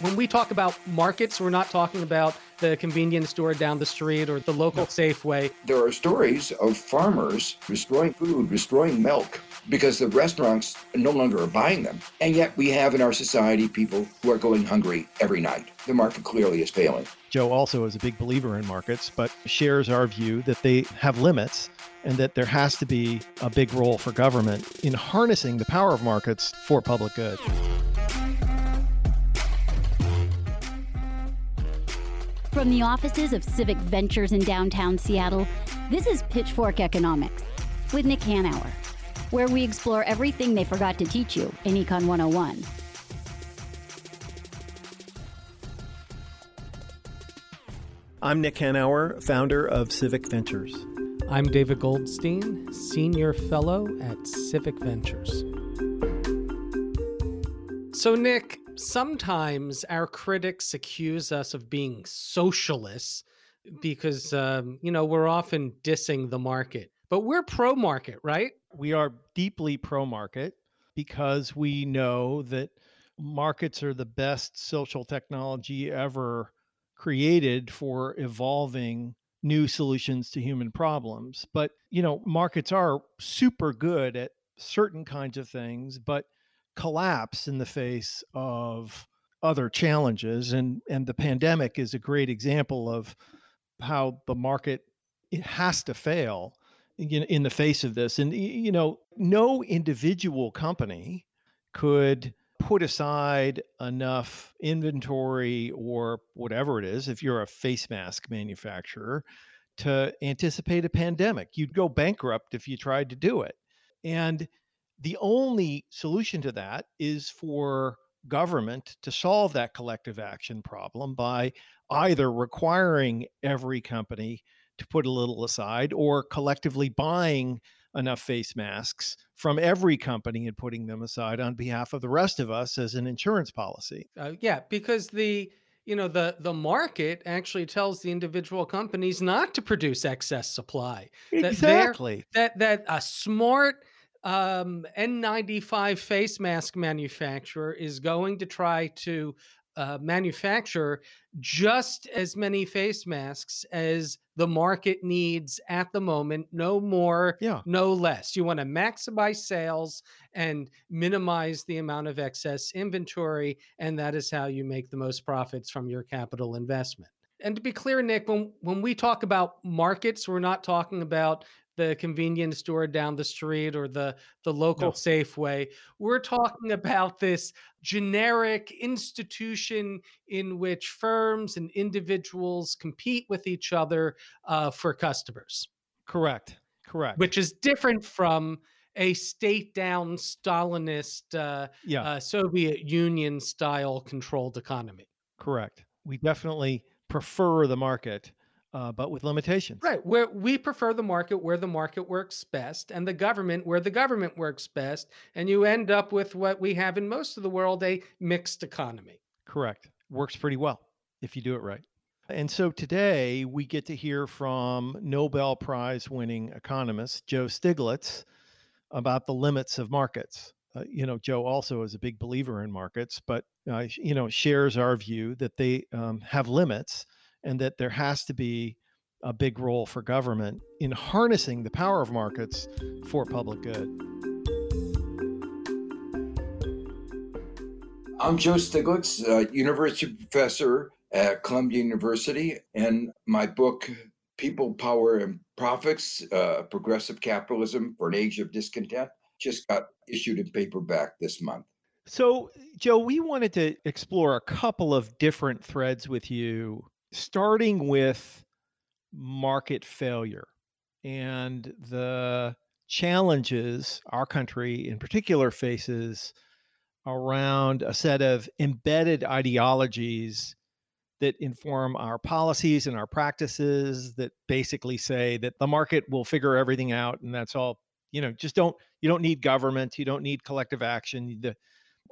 When we talk about markets, we're not talking about the convenience store down the street or the local Safeway. There are stories of farmers destroying food, destroying milk because the restaurants no longer are buying them. And yet we have in our society people who are going hungry every night. The market clearly is failing. Joe also is a big believer in markets, but shares our view that they have limits and that there has to be a big role for government in harnessing the power of markets for public good. From the offices of Civic Ventures in downtown Seattle, this is Pitchfork Economics with Nick Hanauer, where we explore everything they forgot to teach you in Econ 101. I'm Nick Hanauer, founder of Civic Ventures. I'm David Goldstein, Senior Fellow at Civic Ventures. So, Nick, sometimes our critics accuse us of being socialists because, um, you know, we're often dissing the market, but we're pro market, right? We are deeply pro market because we know that markets are the best social technology ever created for evolving new solutions to human problems. But, you know, markets are super good at certain kinds of things, but collapse in the face of other challenges and and the pandemic is a great example of how the market it has to fail in, in the face of this and you know no individual company could put aside enough inventory or whatever it is if you're a face mask manufacturer to anticipate a pandemic. You'd go bankrupt if you tried to do it and the only solution to that is for government to solve that collective action problem by either requiring every company to put a little aside or collectively buying enough face masks from every company and putting them aside on behalf of the rest of us as an insurance policy. Uh, yeah, because the you know the the market actually tells the individual companies not to produce excess supply. Exactly. That that, that a smart um, N95 face mask manufacturer is going to try to uh, manufacture just as many face masks as the market needs at the moment, no more, yeah. no less. You want to maximize sales and minimize the amount of excess inventory, and that is how you make the most profits from your capital investment. And to be clear, Nick, when, when we talk about markets, we're not talking about the convenience store down the street or the the local no. Safeway. We're talking about this generic institution in which firms and individuals compete with each other uh, for customers. Correct. Correct. Which is different from a state down Stalinist uh, yeah. uh, Soviet Union style controlled economy. Correct. We definitely prefer the market uh, but with limitations. Right. Where we prefer the market where the market works best and the government where the government works best. And you end up with what we have in most of the world a mixed economy. Correct. Works pretty well if you do it right. And so today we get to hear from Nobel Prize winning economist Joe Stiglitz about the limits of markets. Uh, you know, Joe also is a big believer in markets, but, uh, you know, shares our view that they um, have limits and that there has to be a big role for government in harnessing the power of markets for public good. I'm Joe Stiglitz, uh, university professor at Columbia University, and my book, People, Power, and Profits uh, Progressive Capitalism for an Age of Discontent, just got issued in paperback this month. So, Joe, we wanted to explore a couple of different threads with you starting with market failure and the challenges our country in particular faces around a set of embedded ideologies that inform our policies and our practices that basically say that the market will figure everything out and that's all you know just don't you don't need government you don't need collective action the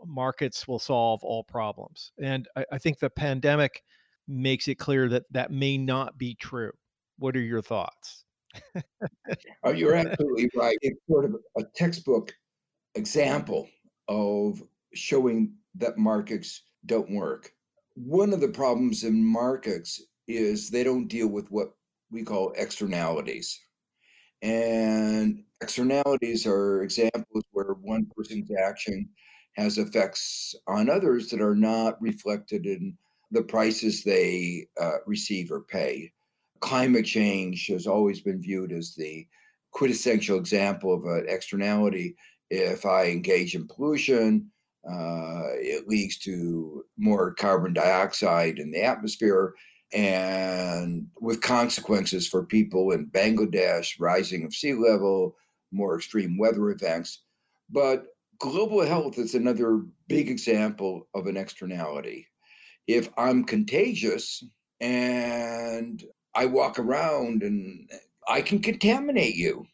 markets will solve all problems. And i, I think the pandemic makes it clear that that may not be true. What are your thoughts? oh, you're absolutely right. It's sort of a textbook example of showing that markets don't work. one of the problems in markets is they don't deal with what we call externalities. And externalities are examples where one person's action has effects on others that are not reflected in the prices they uh, receive or pay. Climate change has always been viewed as the quintessential example of an externality. If I engage in pollution, uh, it leads to more carbon dioxide in the atmosphere and with consequences for people in Bangladesh, rising of sea level, more extreme weather events. But global health is another big example of an externality. If I'm contagious and I walk around and I can contaminate you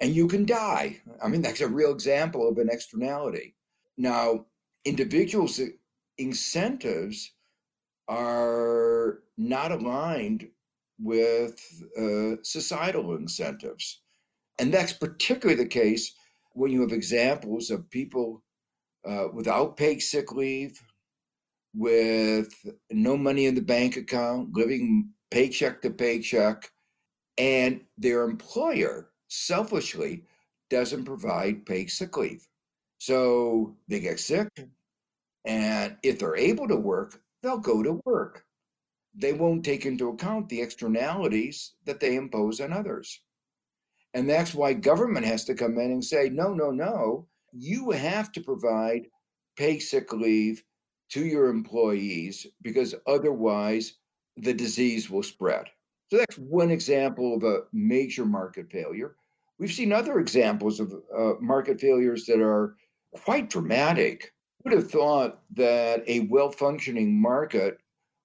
and you can die. I mean, that's a real example of an externality. Now, individuals' incentives are not aligned with uh, societal incentives. And that's particularly the case when you have examples of people uh, without paid sick leave, with no money in the bank account, living paycheck to paycheck, and their employer selfishly doesn't provide paid sick leave. So they get sick, hmm. and if they're able to work, they'll go to work. They won't take into account the externalities that they impose on others. And that's why government has to come in and say, no, no, no, you have to provide pay sick leave to your employees because otherwise the disease will spread. So that's one example of a major market failure. We've seen other examples of uh, market failures that are quite dramatic. would have thought that a well functioning market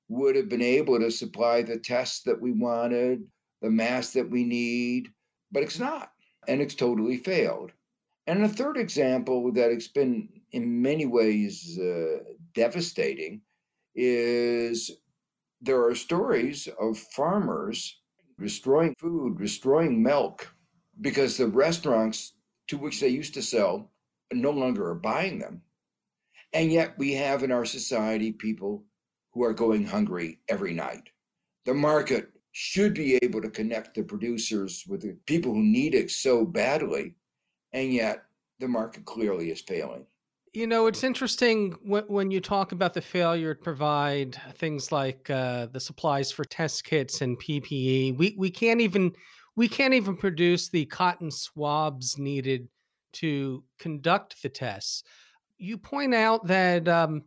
would have been able to supply the tests that we wanted, the masks that we need, but it's not. And it's totally failed. And a third example that it's been in many ways uh, devastating is there are stories of farmers destroying food, destroying milk, because the restaurants to which they used to sell no longer are buying them. And yet we have in our society people who are going hungry every night. The market should be able to connect the producers with the people who need it so badly, and yet the market clearly is failing. You know, it's interesting when, when you talk about the failure to provide things like uh, the supplies for test kits and PPE. We we can't even we can't even produce the cotton swabs needed to conduct the tests. You point out that um,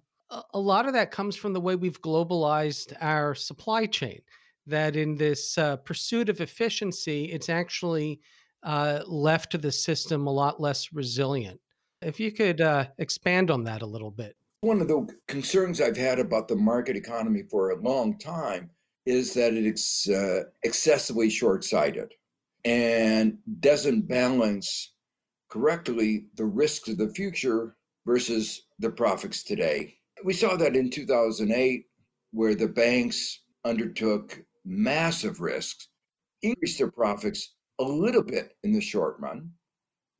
a lot of that comes from the way we've globalized our supply chain. That in this uh, pursuit of efficiency, it's actually uh, left the system a lot less resilient. If you could uh, expand on that a little bit. One of the concerns I've had about the market economy for a long time is that it's uh, excessively short sighted and doesn't balance correctly the risks of the future versus the profits today. We saw that in 2008, where the banks undertook massive risks, increased their profits a little bit in the short run,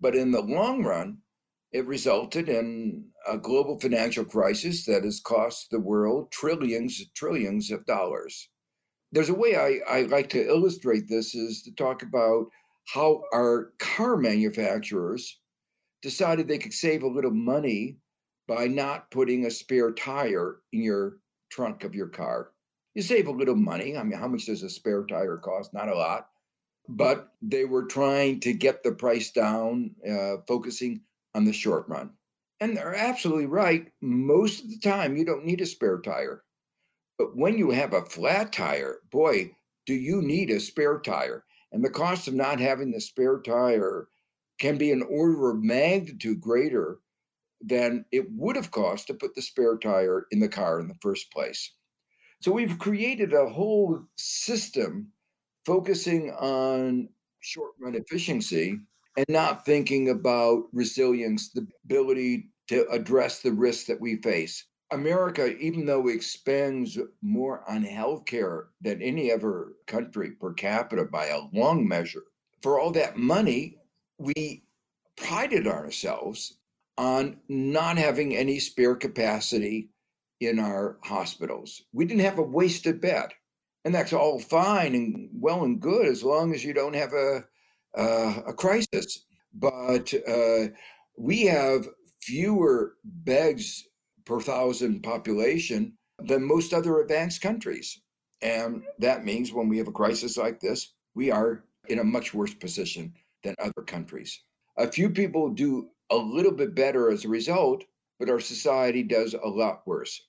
but in the long run, it resulted in a global financial crisis that has cost the world trillions, trillions of dollars. There's a way I, I like to illustrate this is to talk about how our car manufacturers decided they could save a little money by not putting a spare tire in your trunk of your car. You save a little money. I mean, how much does a spare tire cost? Not a lot. But they were trying to get the price down, uh, focusing on the short run. And they're absolutely right. Most of the time, you don't need a spare tire. But when you have a flat tire, boy, do you need a spare tire. And the cost of not having the spare tire can be an order of magnitude greater than it would have cost to put the spare tire in the car in the first place. So we've created a whole system focusing on short run efficiency and not thinking about resilience, the ability to address the risks that we face. America, even though it spends more on healthcare than any other country per capita by a long measure, for all that money, we prided ourselves on not having any spare capacity in our hospitals. We didn't have a wasted bed. And that's all fine and well and good as long as you don't have a, uh, a crisis. But uh, we have fewer beds per thousand population than most other advanced countries. And that means when we have a crisis like this, we are in a much worse position than other countries. A few people do a little bit better as a result, but our society does a lot worse.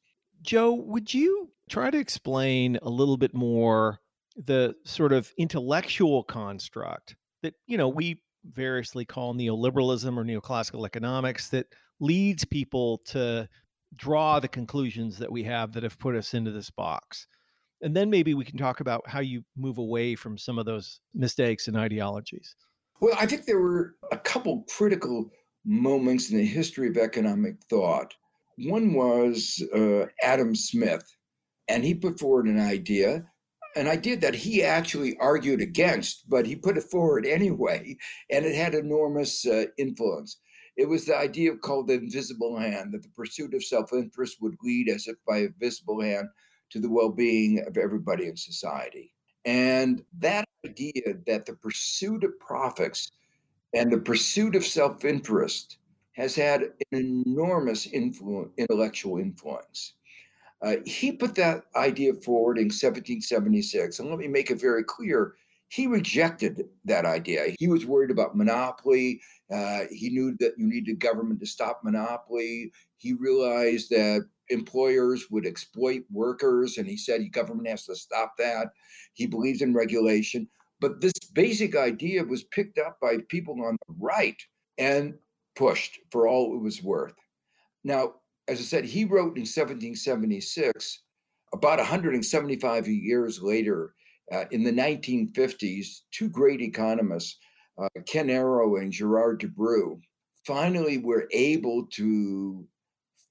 Joe, would you try to explain a little bit more the sort of intellectual construct that, you know, we variously call neoliberalism or neoclassical economics that leads people to draw the conclusions that we have that have put us into this box? And then maybe we can talk about how you move away from some of those mistakes and ideologies. Well, I think there were a couple critical moments in the history of economic thought. One was uh, Adam Smith, and he put forward an idea, an idea that he actually argued against, but he put it forward anyway, and it had enormous uh, influence. It was the idea called the invisible hand, that the pursuit of self interest would lead, as if by a visible hand, to the well being of everybody in society. And that idea that the pursuit of profits and the pursuit of self interest has had an enormous influence, intellectual influence. Uh, he put that idea forward in 1776. And let me make it very clear he rejected that idea. He was worried about monopoly. Uh, he knew that you needed government to stop monopoly. He realized that employers would exploit workers, and he said the government has to stop that. He believes in regulation. But this basic idea was picked up by people on the right and pushed for all it was worth. Now, as I said, he wrote in 1776, about 175 years later, uh, in the 1950s, two great economists, uh, Ken Arrow and Gerard Debreu, finally were able to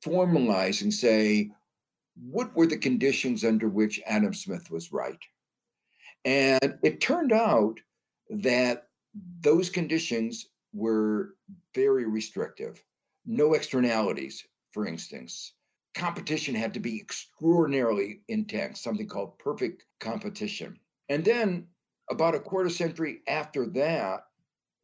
formalize and say, what were the conditions under which Adam Smith was right? And it turned out that those conditions were very restrictive. No externalities, for instance. Competition had to be extraordinarily intense, something called perfect competition. And then, about a quarter century after that,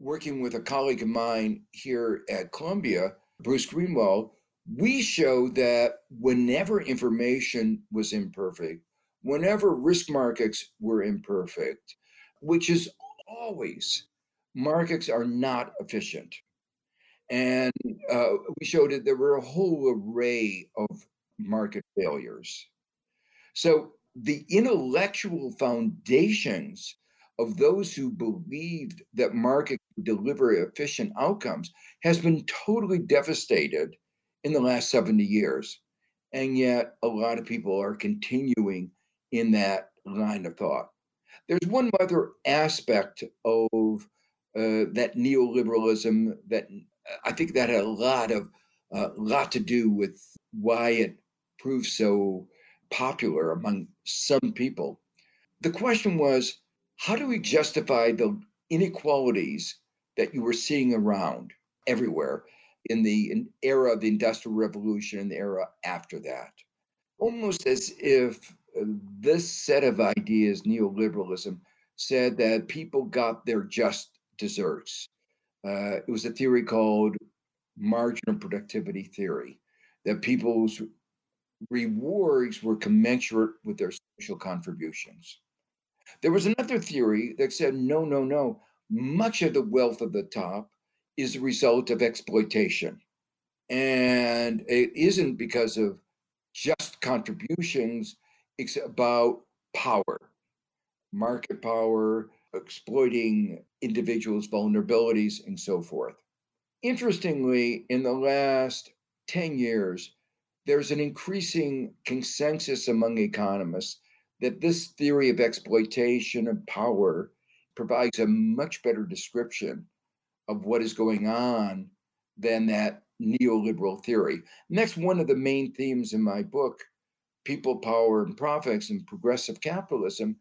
working with a colleague of mine here at Columbia, Bruce Greenwald, we showed that whenever information was imperfect, whenever risk markets were imperfect, which is always, markets are not efficient. And uh, we showed that there were a whole array of market failures. So the intellectual foundations of those who believed that market could deliver efficient outcomes has been totally devastated in the last 70 years. And yet, a lot of people are continuing in that line of thought. There's one other aspect of uh, that neoliberalism that I think that had a lot of a uh, lot to do with why it proved so popular among some people. The question was, how do we justify the inequalities that you were seeing around everywhere in the era of the Industrial Revolution and the era after that? Almost as if uh, this set of ideas, neoliberalism, said that people got their just desserts. Uh, it was a theory called marginal productivity theory, that people's rewards were commensurate with their social contributions. There was another theory that said, no, no, no, much of the wealth of the top is a result of exploitation. And it isn't because of just contributions, it's about power, market power, exploiting individuals' vulnerabilities, and so forth. Interestingly, in the last 10 years, there's an increasing consensus among economists that this theory of exploitation of power provides a much better description of what is going on than that neoliberal theory. And that's one of the main themes in my book, People, Power, and Profits and Progressive Capitalism.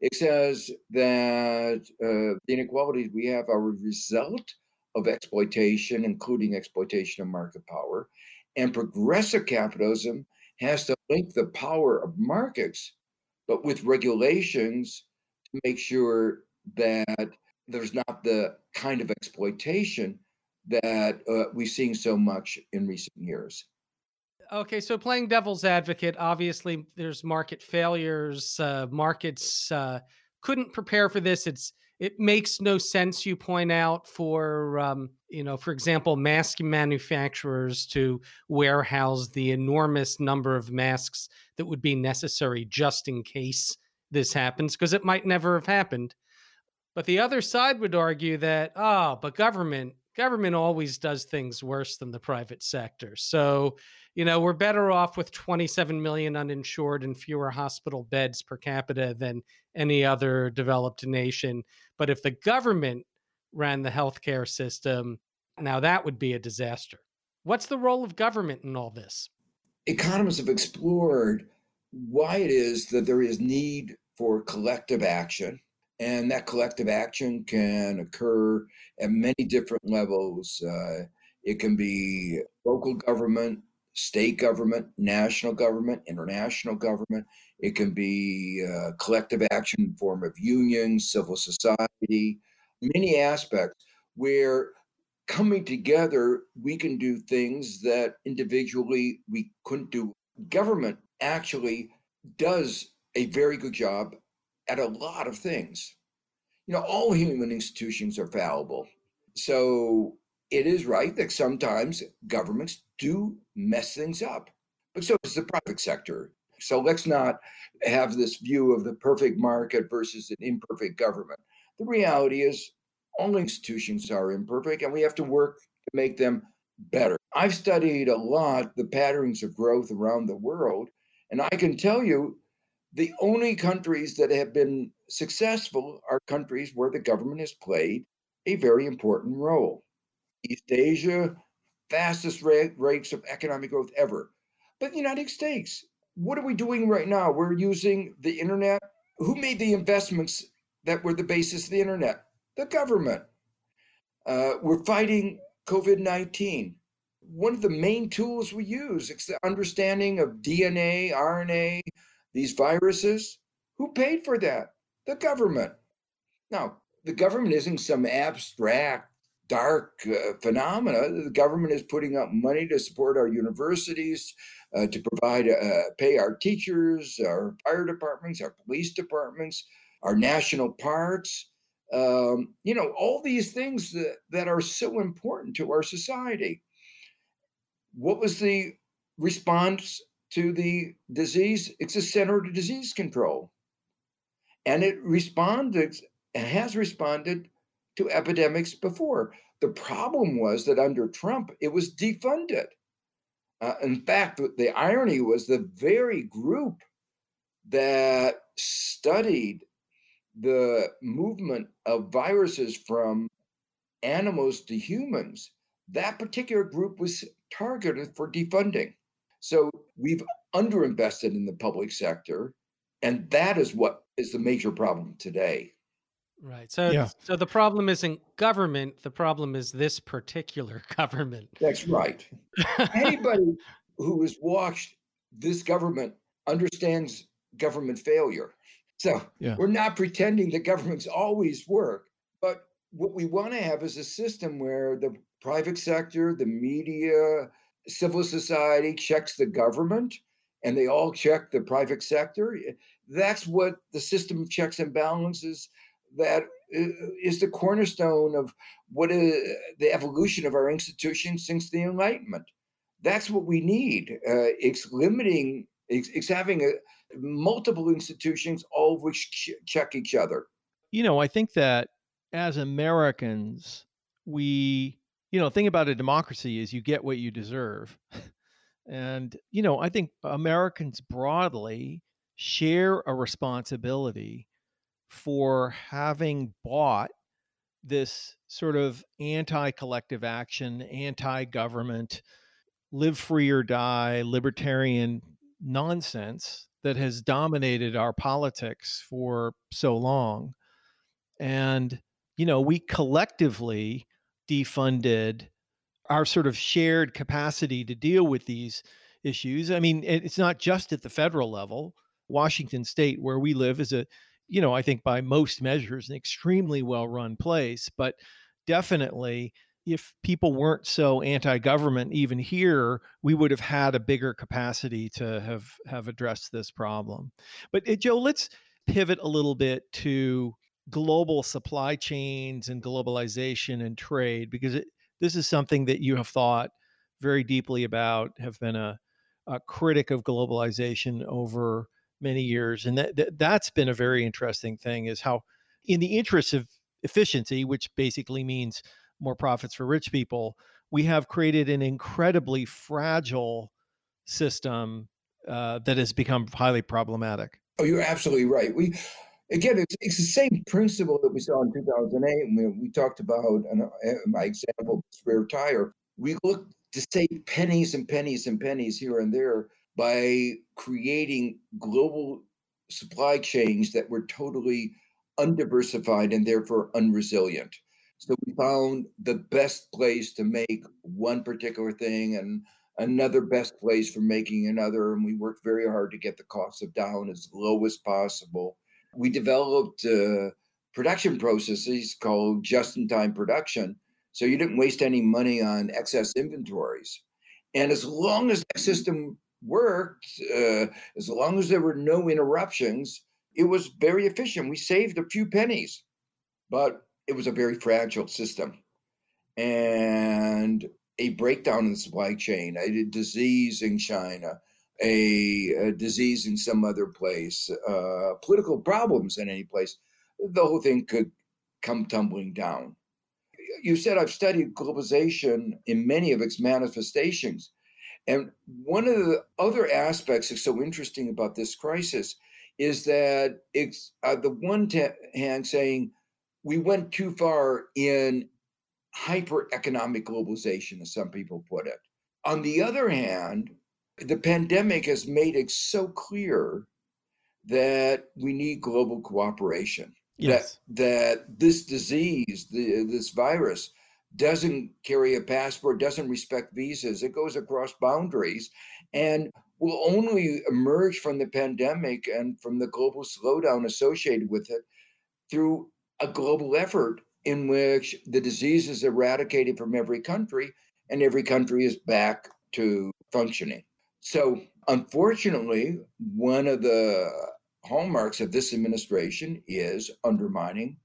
It says that uh, the inequalities we have are a result of exploitation, including exploitation of market power. And progressive capitalism has to link the power of markets, but with regulations to make sure that there's not the kind of exploitation that uh, we've seen so much in recent years. Okay, so playing devil's advocate, obviously there's market failures. Uh, markets uh, couldn't prepare for this. It's it makes no sense. You point out for um, you know, for example, mask manufacturers to warehouse the enormous number of masks that would be necessary just in case this happens, because it might never have happened. But the other side would argue that, oh, but government government always does things worse than the private sector. So, you know, we're better off with 27 million uninsured and fewer hospital beds per capita than any other developed nation. But if the government ran the healthcare system, now that would be a disaster. What's the role of government in all this? Economists have explored why it is that there is need for collective action and that collective action can occur at many different levels. Uh, it can be local government, state government, national government, international government. It can be uh, collective action in form of unions, civil society, many aspects where coming together we can do things that individually we couldn't do. Government actually does a very good job at a lot of things. You know, all human institutions are fallible. So it is right that sometimes governments do mess things up, but so does the private sector. So let's not have this view of the perfect market versus an imperfect government. The reality is, all institutions are imperfect, and we have to work to make them better. I've studied a lot the patterns of growth around the world, and I can tell you the only countries that have been successful are countries where the government has played a very important role. East Asia, fastest rate, rates of economic growth ever. But the United States, what are we doing right now? We're using the internet. Who made the investments that were the basis of the internet? The government. Uh, we're fighting COVID 19. One of the main tools we use is the understanding of DNA, RNA, these viruses, who paid for that? The government. Now, the government isn't some abstract, dark uh, phenomena. The government is putting up money to support our universities, uh, to provide, uh, pay our teachers, our fire departments, our police departments, our national parks. Um, you know, all these things that, that are so important to our society. What was the response to the disease. It's a center to disease control. And it responded and has responded to epidemics before. The problem was that under Trump, it was defunded. Uh, in fact, the irony was the very group that studied the movement of viruses from animals to humans, that particular group was targeted for defunding. So we've underinvested in the public sector, and that is what is the major problem today. Right. So Yeah. so the problem isn't government, the problem is this particular government. That's right. Anybody who has watched this government understands government failure. So Yeah. we're not pretending that governments always work, but what we want to have is a system where the private sector, the media, civil society checks the government and they all check the private sector. That's what the system of checks and balances that is the cornerstone of what is the evolution of our institutions since the Enlightenment. That's what we need. Uh, it's limiting. It's, it's having a, multiple institutions, all of which ch- check each other. You know, I think that as Americans, we you know, thing about a democracy is you get what you deserve. and, you know, I think Americans broadly share a responsibility for having bought this sort of anti collective action, anti government, live free or die libertarian nonsense that has dominated our politics for so long. And, you know, we collectively defunded our sort of shared capacity to deal with these issues. I mean, it's not just at the federal level. Washington State, where we live, is a, you know, I think by most measures, an extremely well run place. But definitely, if people weren't so anti-government even here we would have had a bigger capacity to have have addressed this problem but uh, joe let's pivot a little bit to global supply chains and globalization and trade because it, this is something that you have thought very deeply about have been a, a critic of globalization over many years and that, that that's been a very interesting thing is how in the interest of efficiency which basically means more profits for rich people, we have created an incredibly fragile system uh, that has become highly problematic. Oh, you're absolutely right. We again, it's, it's the same principle that we saw in 2008 when we talked about uh, my example, spare tire. We look to save pennies and pennies and pennies here and there by creating global supply chains that were totally undiversified and therefore unresilient. So we found the best place to make one particular thing and another best place for making another. And we worked very hard to get the costs of down as low as possible. We developed uh, production processes called just in time production. So you didn't waste any money on excess inventories. And as long as that system worked, uh, as long as there were no interruptions, it was very efficient. We saved a few pennies, but it was a very fragile system and a breakdown in the supply chain, a disease in China, a, a disease in some other place, uh, political problems in any place, the whole thing could come tumbling down. You said I've studied globalization in many of its manifestations. And one of the other aspects that's so interesting about this crisis is that it's uh, the one t- hand saying we went too far in hyper economic globalization, as some people put it. On the other hand, the pandemic has made it so clear that we need global cooperation. Yes. That, that this disease, the, this virus, doesn't carry a passport, doesn't respect visas, it goes across boundaries, and will only emerge from the pandemic and from the global slowdown associated with it through a global effort in which the disease is eradicated from every country and every country is back to functioning. So, unfortunately, one of the hallmarks of this administration is undermining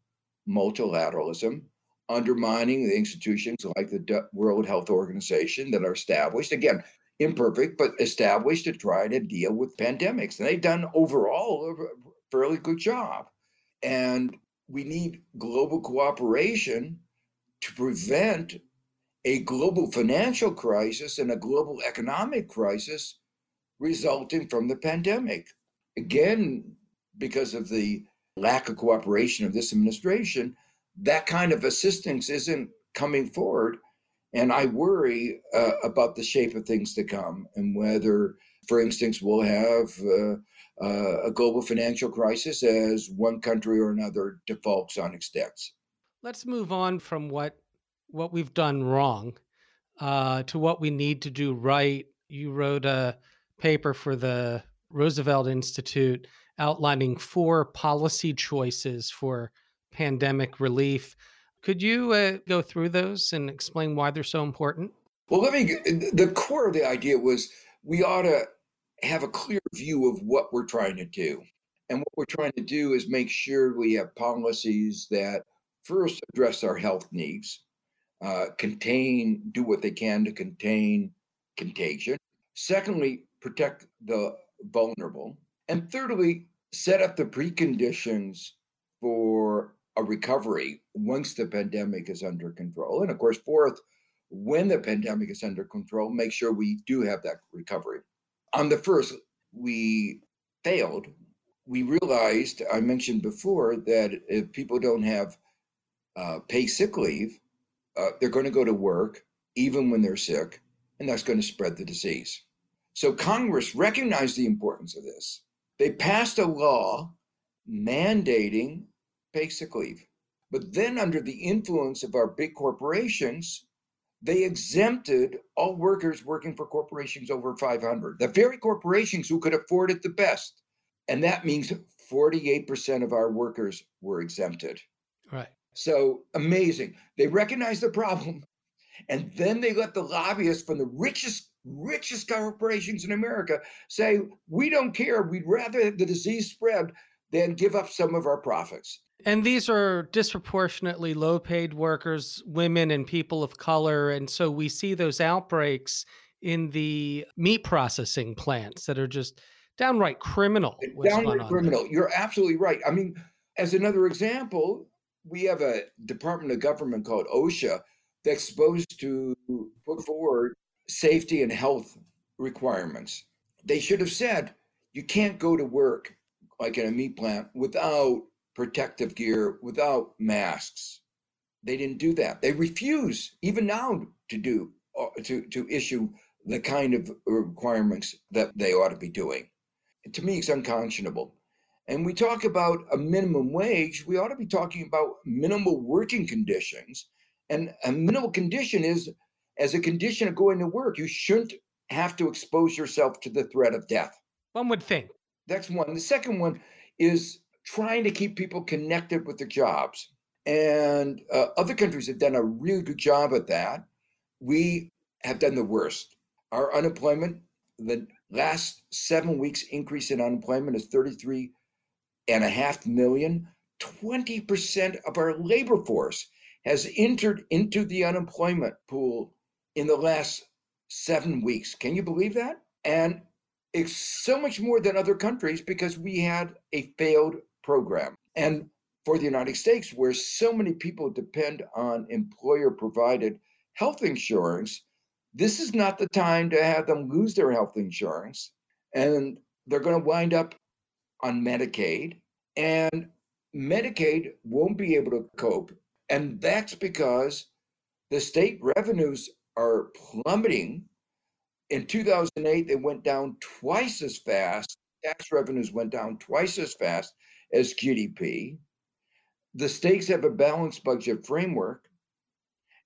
multilateralism, undermining the institutions like the World Health Organization that are established. Again, imperfect, but established to try to deal with pandemics. And they've done overall a fairly good job. And we need global cooperation to prevent a global financial crisis and a global economic crisis resulting from the pandemic. Again, because of the lack of cooperation of this administration, that kind of assistance isn't coming forward. And I worry uh, about the shape of things to come and whether, for instance, we'll have uh, uh, a global financial crisis as one country or another defaults on its debts. Let's move on from what what we've done wrong uh, to what we need to do right. You wrote a paper for the Roosevelt Institute outlining four policy choices for pandemic relief. Could you uh, go through those and explain why they're so important? Well, let me. The core of the idea was we ought to have a clear view of what we're trying to do. And what we're trying to do is make sure we have policies that first address our health needs, uh, contain, do what they can to contain contagion. Secondly, protect the vulnerable. And thirdly, set up the preconditions for a recovery once the pandemic is under control. And of course, fourth, when the pandemic is under control, make sure we do have that recovery. On the first, we failed. We realized, I mentioned before, that if people don't have uh, pay sick leave, uh, they're going to go to work even when they're sick, and that's going to spread the disease. So Congress recognized the importance of this. They passed a law mandating leave. But then, under the influence of our big corporations, they exempted all workers working for corporations over 500, the very corporations who could afford it the best. And that means 48% of our workers were exempted. Right. So amazing. They recognized the problem and then they let the lobbyists from the richest richest corporations in America say, we don't care. We'd rather the disease spread than give up some of our profits. And these are disproportionately low paid workers, women, and people of color. And so we see those outbreaks in the meat processing plants that are just downright criminal. Downright criminal. There. You're absolutely right. I mean, as another example, we have a department of government called OSHA that's supposed to put forward safety and health requirements. They should have said you can't go to work like in a meat plant without protective gear, without masks. They didn't do that. They refuse even now to do uh, to to issue the kind of requirements that they ought to be doing. To me, it's unconscionable. And we talk about a minimum wage, we ought to be talking about minimal working conditions. And a minimal condition is as a condition of going to work, you shouldn't have to expose yourself to the threat of death. One would think. That's one. The second one is trying to keep people connected with their jobs. And uh, other countries have done a really good job at that. We have done the worst. Our unemployment, the last seven weeks increase in unemployment is 33 and a half million. 20% of our labor force has entered into the unemployment pool in the last seven weeks. Can you believe that? And it's so much more than other countries because we had a failed program. And for the United States, where so many people depend on employer provided health insurance, this is not the time to have them lose their health insurance. And they're going to wind up on Medicaid. And Medicaid won't be able to cope. And that's because the state revenues are plummeting. In 2008, they went down twice as fast. Tax revenues went down twice as fast as GDP. The states have a balanced budget framework,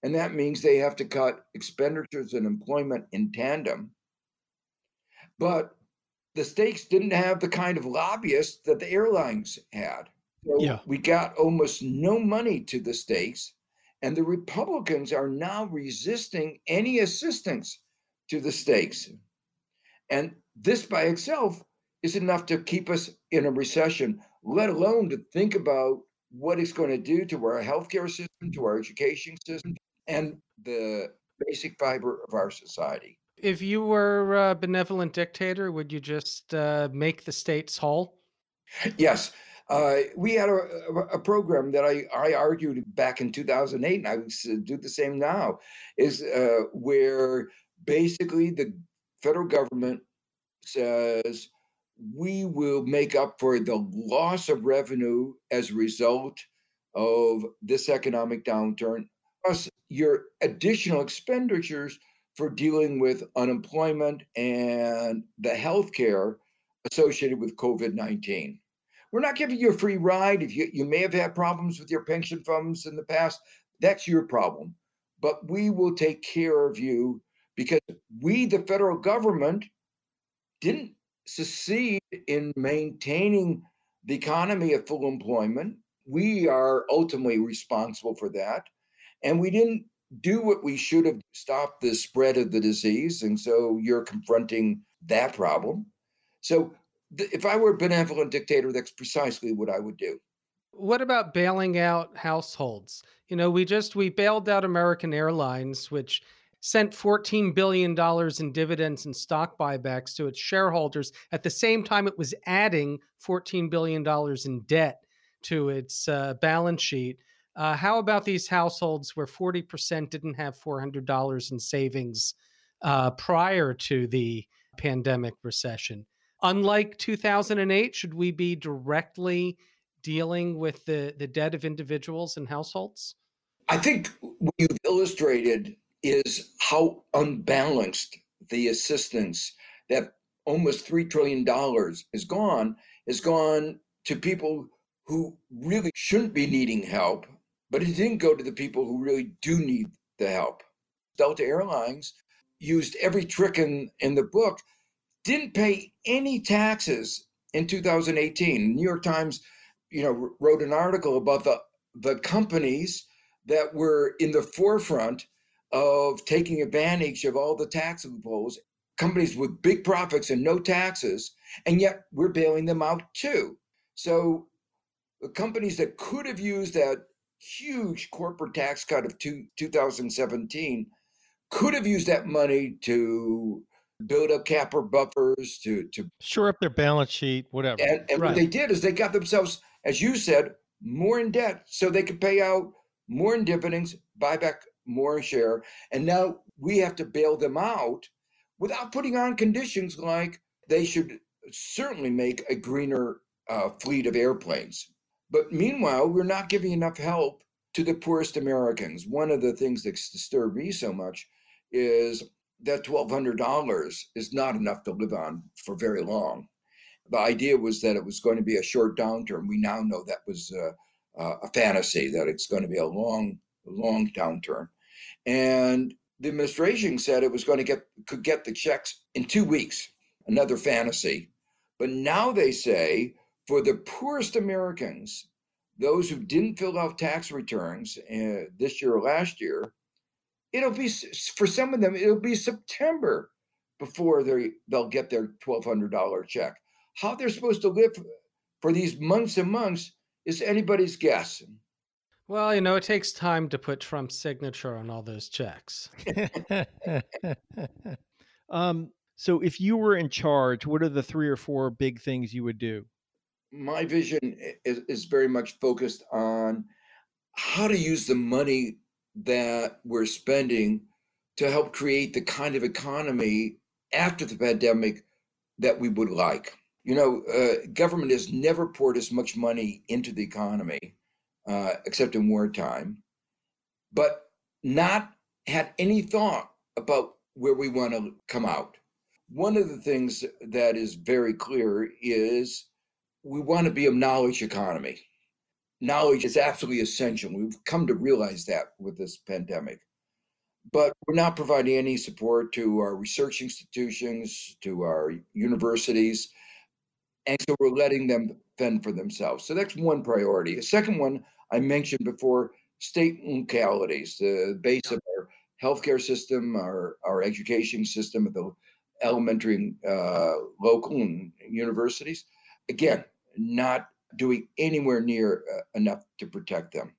and that means they have to cut expenditures and employment in tandem. But the states didn't have the kind of lobbyists that the airlines had. So yeah. we got almost no money to the states and the Republicans are now resisting any assistance to the states. And this by itself is enough to keep us in a recession, let alone to think about what it's going to do to our healthcare system, to our education system, and the basic fiber of our society. If you were a benevolent dictator, would you just uh, make the states whole? Yes. Uh, we had a, a, program that I, I argued back in 2008, and I would do the same now, is uh, where basically the federal government says we will make up for the loss of revenue as a result of this economic downturn, plus your additional expenditures for dealing with unemployment and the health care associated with COVID 19. We're not giving you a free ride. If you, you may have had problems with your pension funds in the past, that's your problem. But we will take care of you because we, the federal government, didn't succeed in maintaining the economy at full employment. We are ultimately responsible for that. And we didn't do what we should have stopped the spread of the disease. And so you're confronting that problem. So if I were a benevolent dictator, that's precisely what I would do. What about bailing out households? You know, we just we bailed out American Airlines, which sent $14 billion in dividends and stock buybacks to its shareholders. At the same time, it was adding $14 billion in debt to its uh, balance sheet. Uh, how about these households where 40% didn't have $400 in savings uh, prior to the pandemic recession? unlike 2008 should we be directly dealing with the the debt of individuals and households i think what you've illustrated is how unbalanced the assistance that almost $3 trillion is gone is gone to people who really shouldn't be needing help but it didn't go to the people who really do need the help Delta Airlines used every trick in, in the book, didn't pay any taxes in 2018. New York Times, you know, wrote an article about the the companies that were in the forefront of taking advantage of all the tax loopholes, companies with big profits and no taxes, and yet we're bailing them out too. So the companies that could have used that huge corporate tax cut of two, 2017 could have used that money to build up capital buffers to to shore up their balance sheet, whatever. And, and right. what they did is they got themselves, as you said, more in debt, so they could pay out more in dividends, buy back more share, and now we have to bail them out without putting on conditions like they should certainly make a greener uh, fleet of airplanes. But meanwhile, we're not giving enough help to the poorest Americans. One of the things that disturbed me so much is that $1,200 is not enough to live on for very long. The idea was that it was going to be a short downturn. We now know that was a, a fantasy, that it's going to be a long, long downturn. And the administration said it was going to get could get the checks in two weeks. Another fantasy. But now they say for the poorest Americans, those who didn't fill out tax returns uh, this year or last year, it'll be for some of them it'll be September before they they'll get their twelve hundred dollar check. How they're supposed to live for these months and months is anybody's guess. Well, you know, it takes time to put Trump's signature on all those checks. um, so, if you were in charge, what are the three or four big things you would do? My vision is, is very much focused on how to use the money that we're spending to help create the kind of economy after the pandemic that we would like. You know, uh, government has never poured as much money into the economy, uh, except in wartime, but not had any thought about where we want to come out. One of the things that is very clear is we want to be a knowledge economy knowledge is absolutely essential. We've come to realize that with this pandemic. But we're not providing any support to our research institutions, to our universities. And so we're letting them fend for themselves. So that's one priority. The second one I mentioned before state localities, the base of our healthcare system, our, our education system, the elementary and uh, local and universities. Again, not doing anywhere near uh, enough to protect them.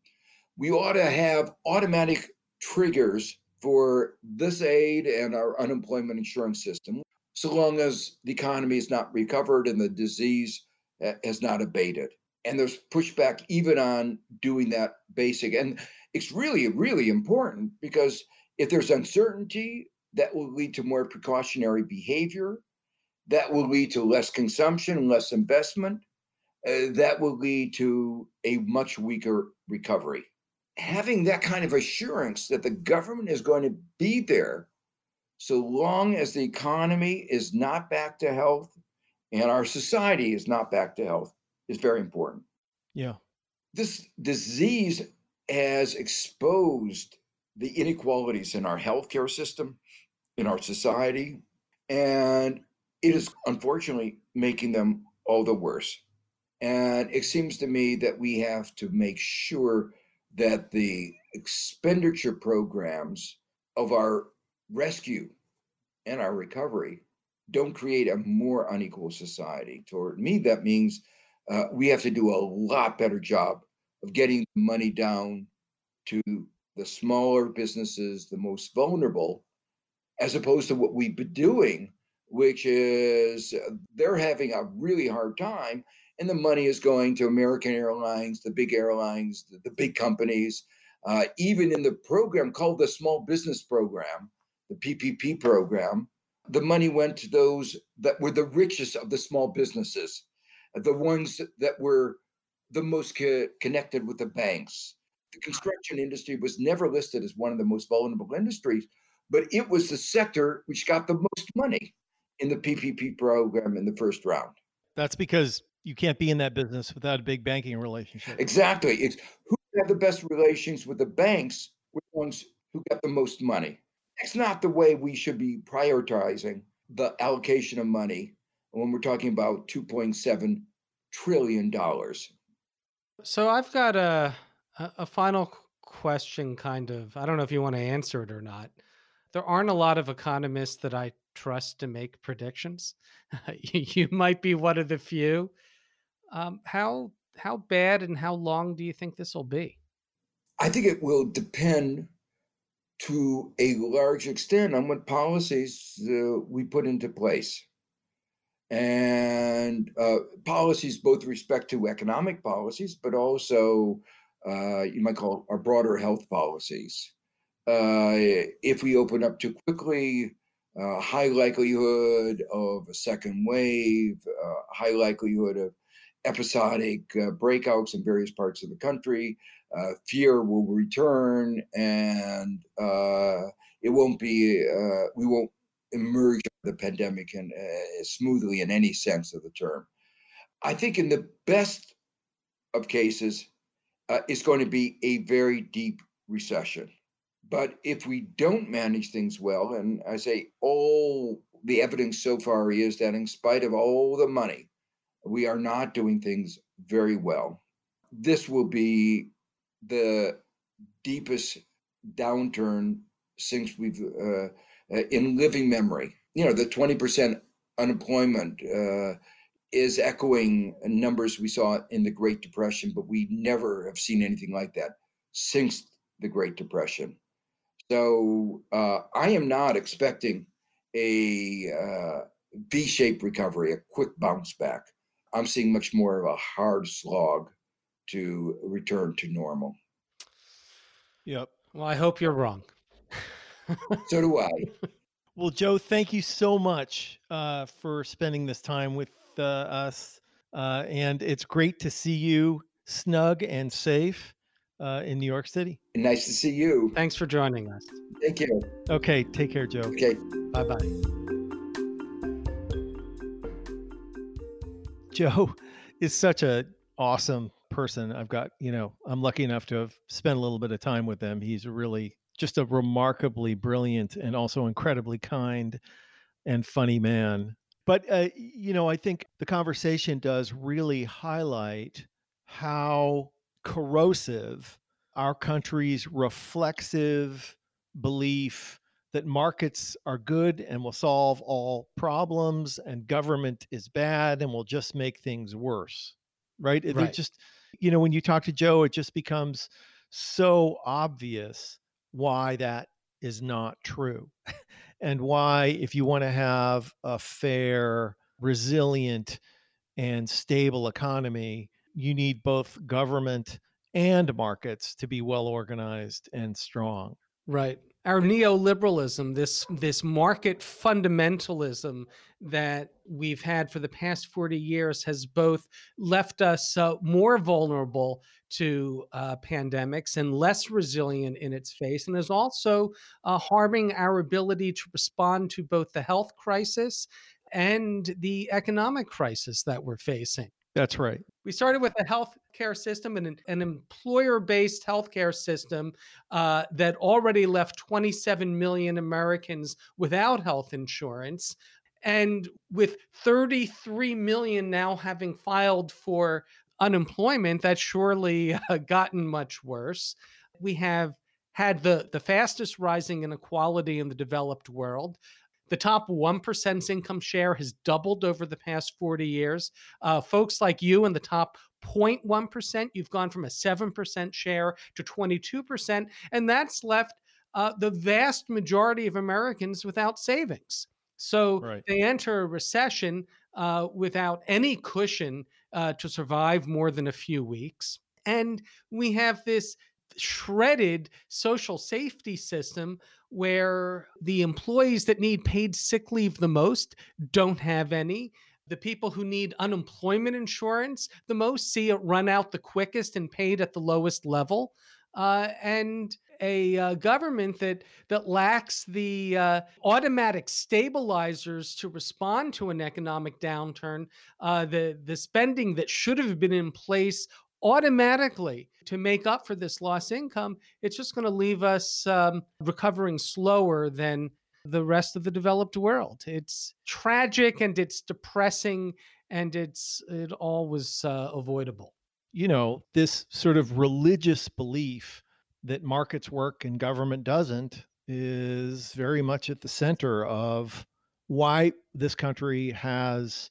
We ought to have automatic triggers for this aid and our unemployment insurance system, so long as the economy is not recovered and the disease uh, has not abated. And there's pushback even on doing that basic. And it's really, really important because if there's uncertainty, that will lead to more precautionary behavior. That will lead to less consumption, less investment uh, that will lead to a much weaker recovery. Having that kind of assurance that the government is going to be there so long as the economy is not back to health and our society is not back to health is very important. Yeah. This disease has exposed the inequalities in our healthcare system, in our society, and it is unfortunately making them all the worse. And it seems to me that we have to make sure that the expenditure programs of our rescue and our recovery don't create a more unequal society. Toward me, that means uh, we have to do a lot better job of getting money down to the smaller businesses, the most vulnerable, as opposed to what we've been doing, which is uh, they're having a really hard time and the money is going to American Airlines, the big airlines, the, the big companies. Uh, even in the program called the Small Business Program, the PPP program, the money went to those that were the richest of the small businesses, the ones that were the most co- connected with the banks. The construction industry was never listed as one of the most vulnerable industries, but it was the sector which got the most money in the PPP program in the first round. That's because you can't be in that business without a big banking relationship. Exactly. It's who have the best relations with the banks were the ones who got the most money. That's not the way we should be prioritizing the allocation of money when we're talking about $2.7 trillion. So I've got a, a, a final question, kind of. I don't know if you want to answer it or not. There aren't a lot of economists that I trust to make predictions. you might be one of the few. Um, how how bad and how long do you think this will be? I think it will depend to a large extent on what policies uh, we put into place. And uh, policies, both respect to economic policies, but also uh, you might call our broader health policies. Uh, if we open up too quickly, uh, high likelihood of a second wave, uh, high likelihood of episodic uh, breakouts in various parts of the country. Fear will return, and it won't be. We won't emerge the pandemic and uh, smoothly in any sense of the term. I think in the best of cases, uh, it's going to be a very deep recession. But if we don't manage things well, and I say all the evidence so far is that in spite of all the money we are not doing things very well. This will be the deepest downturn since we've uh, uh in living memory. You know, the 20% unemployment uh, is echoing numbers we saw in the Great Depression, but we never have seen anything like that since the Great Depression. So uh, I am not expecting a uh, V-shaped recovery, a quick bounce back. I'm seeing much more of a hard slog to return to normal. Yep. Well, I hope you're wrong. so do I. Well, Joe, thank you so much uh, for spending this time with uh, us. Uh, and it's great to see you snug and safe uh, in New York City. Nice to see you. Thanks for joining us. Thank you. Okay. Take care, Joe. Okay. Bye bye. Joe is such a awesome person. I've got, you know, I'm lucky enough to have spent a little bit of time with him. He's really just a remarkably brilliant and also incredibly kind and funny man. But, uh, you know, I think the conversation does really highlight how corrosive our country's reflexive belief that markets are good and will solve all problems and government is bad and will just make things worse right, right. It just you know when you talk to joe it just becomes so obvious why that is not true and why if you want to have a fair resilient and stable economy you need both government and markets to be well organized and strong. Right our neoliberalism, this this market fundamentalism that we've had for the past 40 years has both left us uh, more vulnerable to uh, pandemics and less resilient in its face, and is also uh, harming our ability to respond to both the health crisis and the economic crisis that we're facing. That's right. We started with a healthcare system and an, an employer based healthcare system uh, that already left 27 million Americans without health insurance. And with 33 million now having filed for unemployment, that's surely uh, gotten much worse. We have had the, the fastest rising inequality in the developed world. The top 1%'s income share has doubled over the past 40 years. Uh, folks like you in the top 0.1%, you've gone from a 7% share to 22%, and that's left uh, the vast majority of Americans without savings. So right. they enter a recession uh, without any cushion uh, to survive more than a few weeks. And we have this shredded social safety system where the employees that need paid sick leave the most don't have any. The people who need unemployment insurance the most see it run out the quickest and paid at the lowest level. Uh, and a uh, government that that lacks the uh, automatic stabilizers to respond to an economic downturn, uh, the the spending that should have been in place automatically to make up for this lost income, it's just going to leave us um, recovering slower than the rest of the developed world. It's tragic and it's depressing and it's it all was uh, avoidable. You know, this sort of religious belief that markets work and government doesn't is very much at the center of why this country has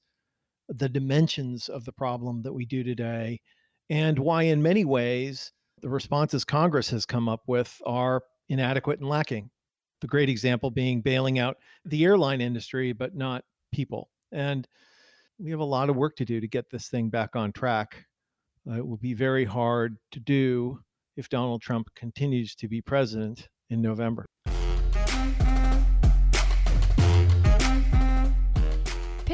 the dimensions of the problem that we do today and why in many ways the responses Congress has come up with are inadequate and lacking. The great example being bailing out the airline industry, but not people. And we have a lot of work to do to get this thing back on track. Uh, it will be very hard to do if Donald Trump continues to be president in November.